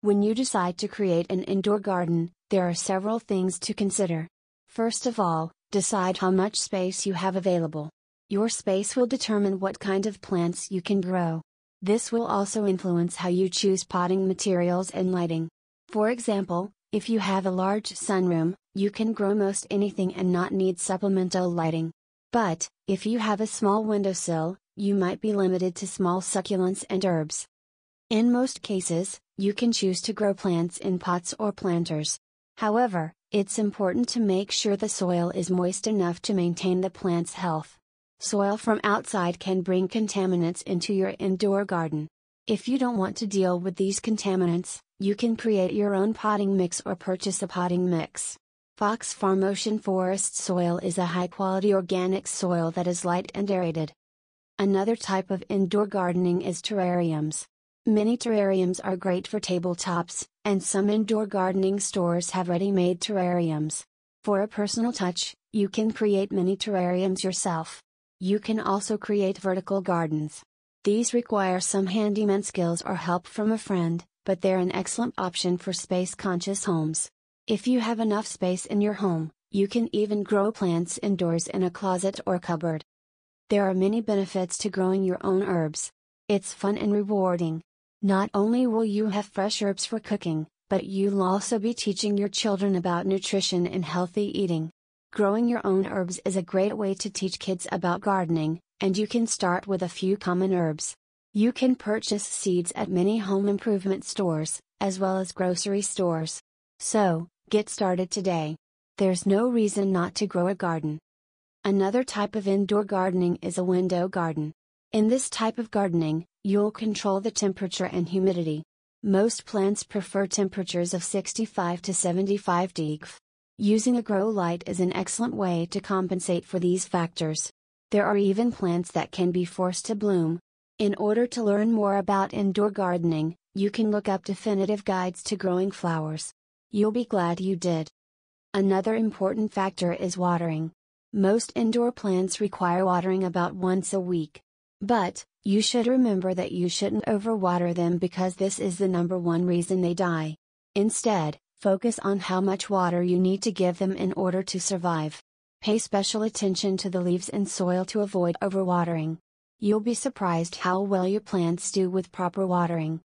When you decide to create an indoor garden, there are several things to consider. First of all, decide how much space you have available. Your space will determine what kind of plants you can grow. This will also influence how you choose potting materials and lighting. For example, if you have a large sunroom, you can grow most anything and not need supplemental lighting. But, if you have a small windowsill, you might be limited to small succulents and herbs. In most cases, you can choose to grow plants in pots or planters. However, it's important to make sure the soil is moist enough to maintain the plant's health. Soil from outside can bring contaminants into your indoor garden. If you don't want to deal with these contaminants, you can create your own potting mix or purchase a potting mix. FoxFarm Ocean Forest soil is a high quality organic soil that is light and aerated. Another type of indoor gardening is terrariums. Many terrariums are great for tabletops, and some indoor gardening stores have ready made terrariums. For a personal touch, you can create mini terrariums yourself. You can also create vertical gardens. These require some handyman skills or help from a friend, but they're an excellent option for space conscious homes. If you have enough space in your home, you can even grow plants indoors in a closet or cupboard. There are many benefits to growing your own herbs. It's fun and rewarding. Not only will you have fresh herbs for cooking, but you'll also be teaching your children about nutrition and healthy eating. Growing your own herbs is a great way to teach kids about gardening, and you can start with a few common herbs. You can purchase seeds at many home improvement stores, as well as grocery stores. So, Get started today. There's no reason not to grow a garden. Another type of indoor gardening is a window garden. In this type of gardening, you'll control the temperature and humidity. Most plants prefer temperatures of 65 to 75 degrees. Using a grow light is an excellent way to compensate for these factors. There are even plants that can be forced to bloom. In order to learn more about indoor gardening, you can look up definitive guides to growing flowers. You'll be glad you did. Another important factor is watering. Most indoor plants require watering about once a week. But, you should remember that you shouldn't overwater them because this is the number one reason they die. Instead, focus on how much water you need to give them in order to survive. Pay special attention to the leaves and soil to avoid overwatering. You'll be surprised how well your plants do with proper watering.